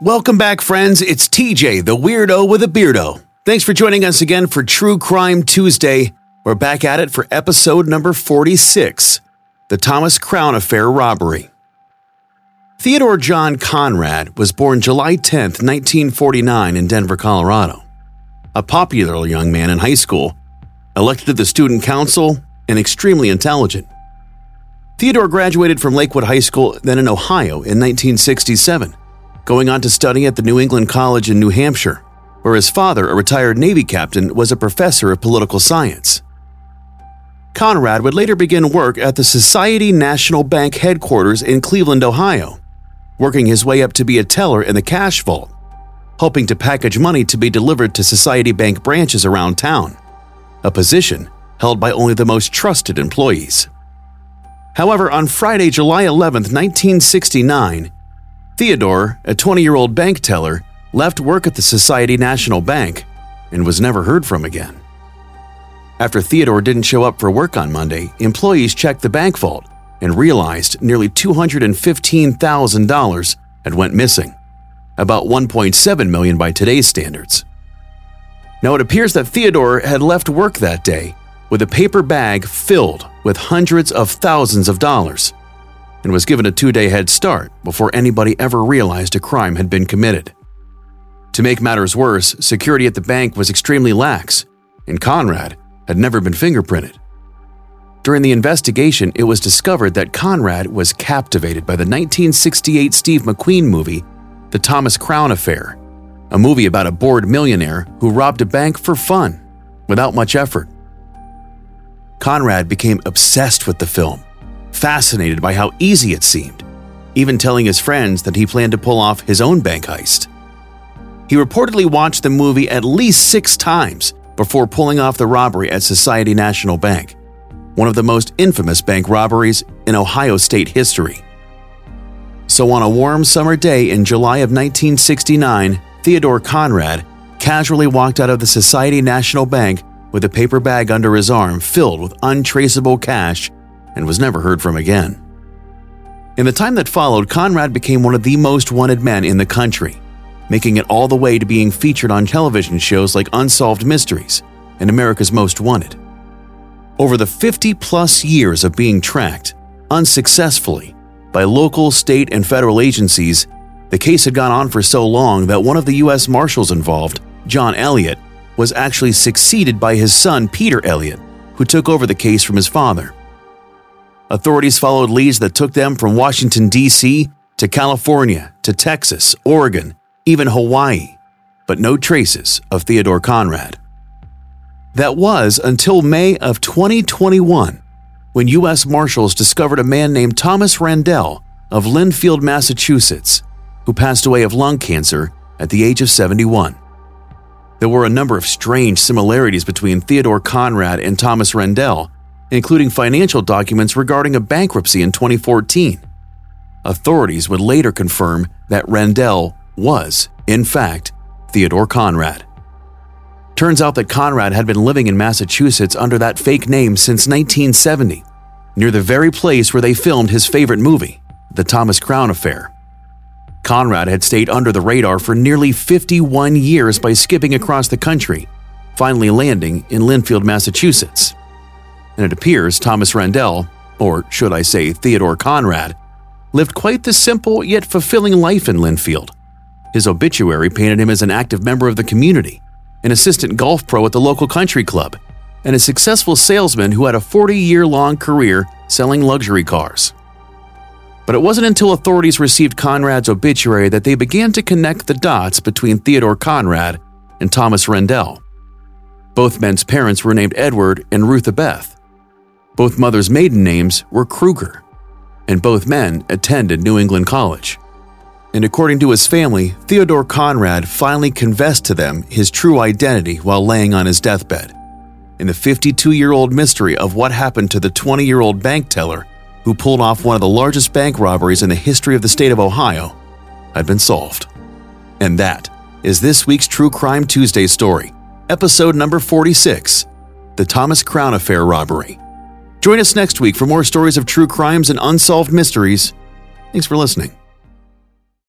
Welcome back, friends. It's TJ, the weirdo with a beardo. Thanks for joining us again for True Crime Tuesday. We're back at it for episode number 46 The Thomas Crown Affair Robbery. Theodore John Conrad was born July 10, 1949, in Denver, Colorado. A popular young man in high school, elected to the student council, and extremely intelligent. Theodore graduated from Lakewood High School, then in Ohio, in 1967, going on to study at the New England College in New Hampshire, where his father, a retired Navy captain, was a professor of political science. Conrad would later begin work at the Society National Bank headquarters in Cleveland, Ohio, working his way up to be a teller in the cash vault, hoping to package money to be delivered to Society Bank branches around town, a position held by only the most trusted employees. However, on Friday, July 11, 1969, Theodore, a 20 year old bank teller, left work at the Society National Bank and was never heard from again. After Theodore didn't show up for work on Monday, employees checked the bank vault and realized nearly $215,000 had went missing, about 1.7 million by today's standards. Now it appears that Theodore had left work that day with a paper bag filled with hundreds of thousands of dollars and was given a 2-day head start before anybody ever realized a crime had been committed. To make matters worse, security at the bank was extremely lax, and Conrad had never been fingerprinted. During the investigation, it was discovered that Conrad was captivated by the 1968 Steve McQueen movie, The Thomas Crown Affair, a movie about a bored millionaire who robbed a bank for fun, without much effort. Conrad became obsessed with the film, fascinated by how easy it seemed, even telling his friends that he planned to pull off his own bank heist. He reportedly watched the movie at least six times before pulling off the robbery at Society National Bank, one of the most infamous bank robberies in Ohio state history. So, on a warm summer day in July of 1969, Theodore Conrad casually walked out of the Society National Bank with a paper bag under his arm filled with untraceable cash and was never heard from again. In the time that followed, Conrad became one of the most wanted men in the country making it all the way to being featured on television shows like Unsolved Mysteries and America's Most Wanted. Over the 50 plus years of being tracked, unsuccessfully, by local, state, and federal agencies, the case had gone on for so long that one of the U.S. Marshals involved, John Elliott, was actually succeeded by his son, Peter Elliott, who took over the case from his father. Authorities followed leads that took them from Washington, D.C. to California to Texas, Oregon, even Hawaii, but no traces of Theodore Conrad. That was until May of 2021, when U.S. Marshals discovered a man named Thomas Randele of Lynnfield, Massachusetts, who passed away of lung cancer at the age of 71. There were a number of strange similarities between Theodore Conrad and Thomas Randele, including financial documents regarding a bankruptcy in 2014. Authorities would later confirm that Randele was, in fact, Theodore Conrad. Turns out that Conrad had been living in Massachusetts under that fake name since 1970, near the very place where they filmed his favorite movie, The Thomas Crown Affair. Conrad had stayed under the radar for nearly 51 years by skipping across the country, finally landing in Lynnfield, Massachusetts. And it appears Thomas Randele, or should I say Theodore Conrad, lived quite the simple yet fulfilling life in Lynnfield his obituary painted him as an active member of the community, an assistant golf pro at the local country club, and a successful salesman who had a 40 year long career selling luxury cars. But it wasn't until authorities received Conrad's obituary that they began to connect the dots between Theodore Conrad and Thomas Randele. Both men's parents were named Edward and Rutha Beth. Both mothers' maiden names were Kruger, and both men attended New England College and according to his family, Theodore Conrad finally confessed to them his true identity while laying on his deathbed. And the 52 year old mystery of what happened to the 20 year old bank teller who pulled off one of the largest bank robberies in the history of the state of Ohio had been solved. And that is this week's True Crime Tuesday story, episode number 46 The Thomas Crown Affair Robbery. Join us next week for more stories of true crimes and unsolved mysteries. Thanks for listening.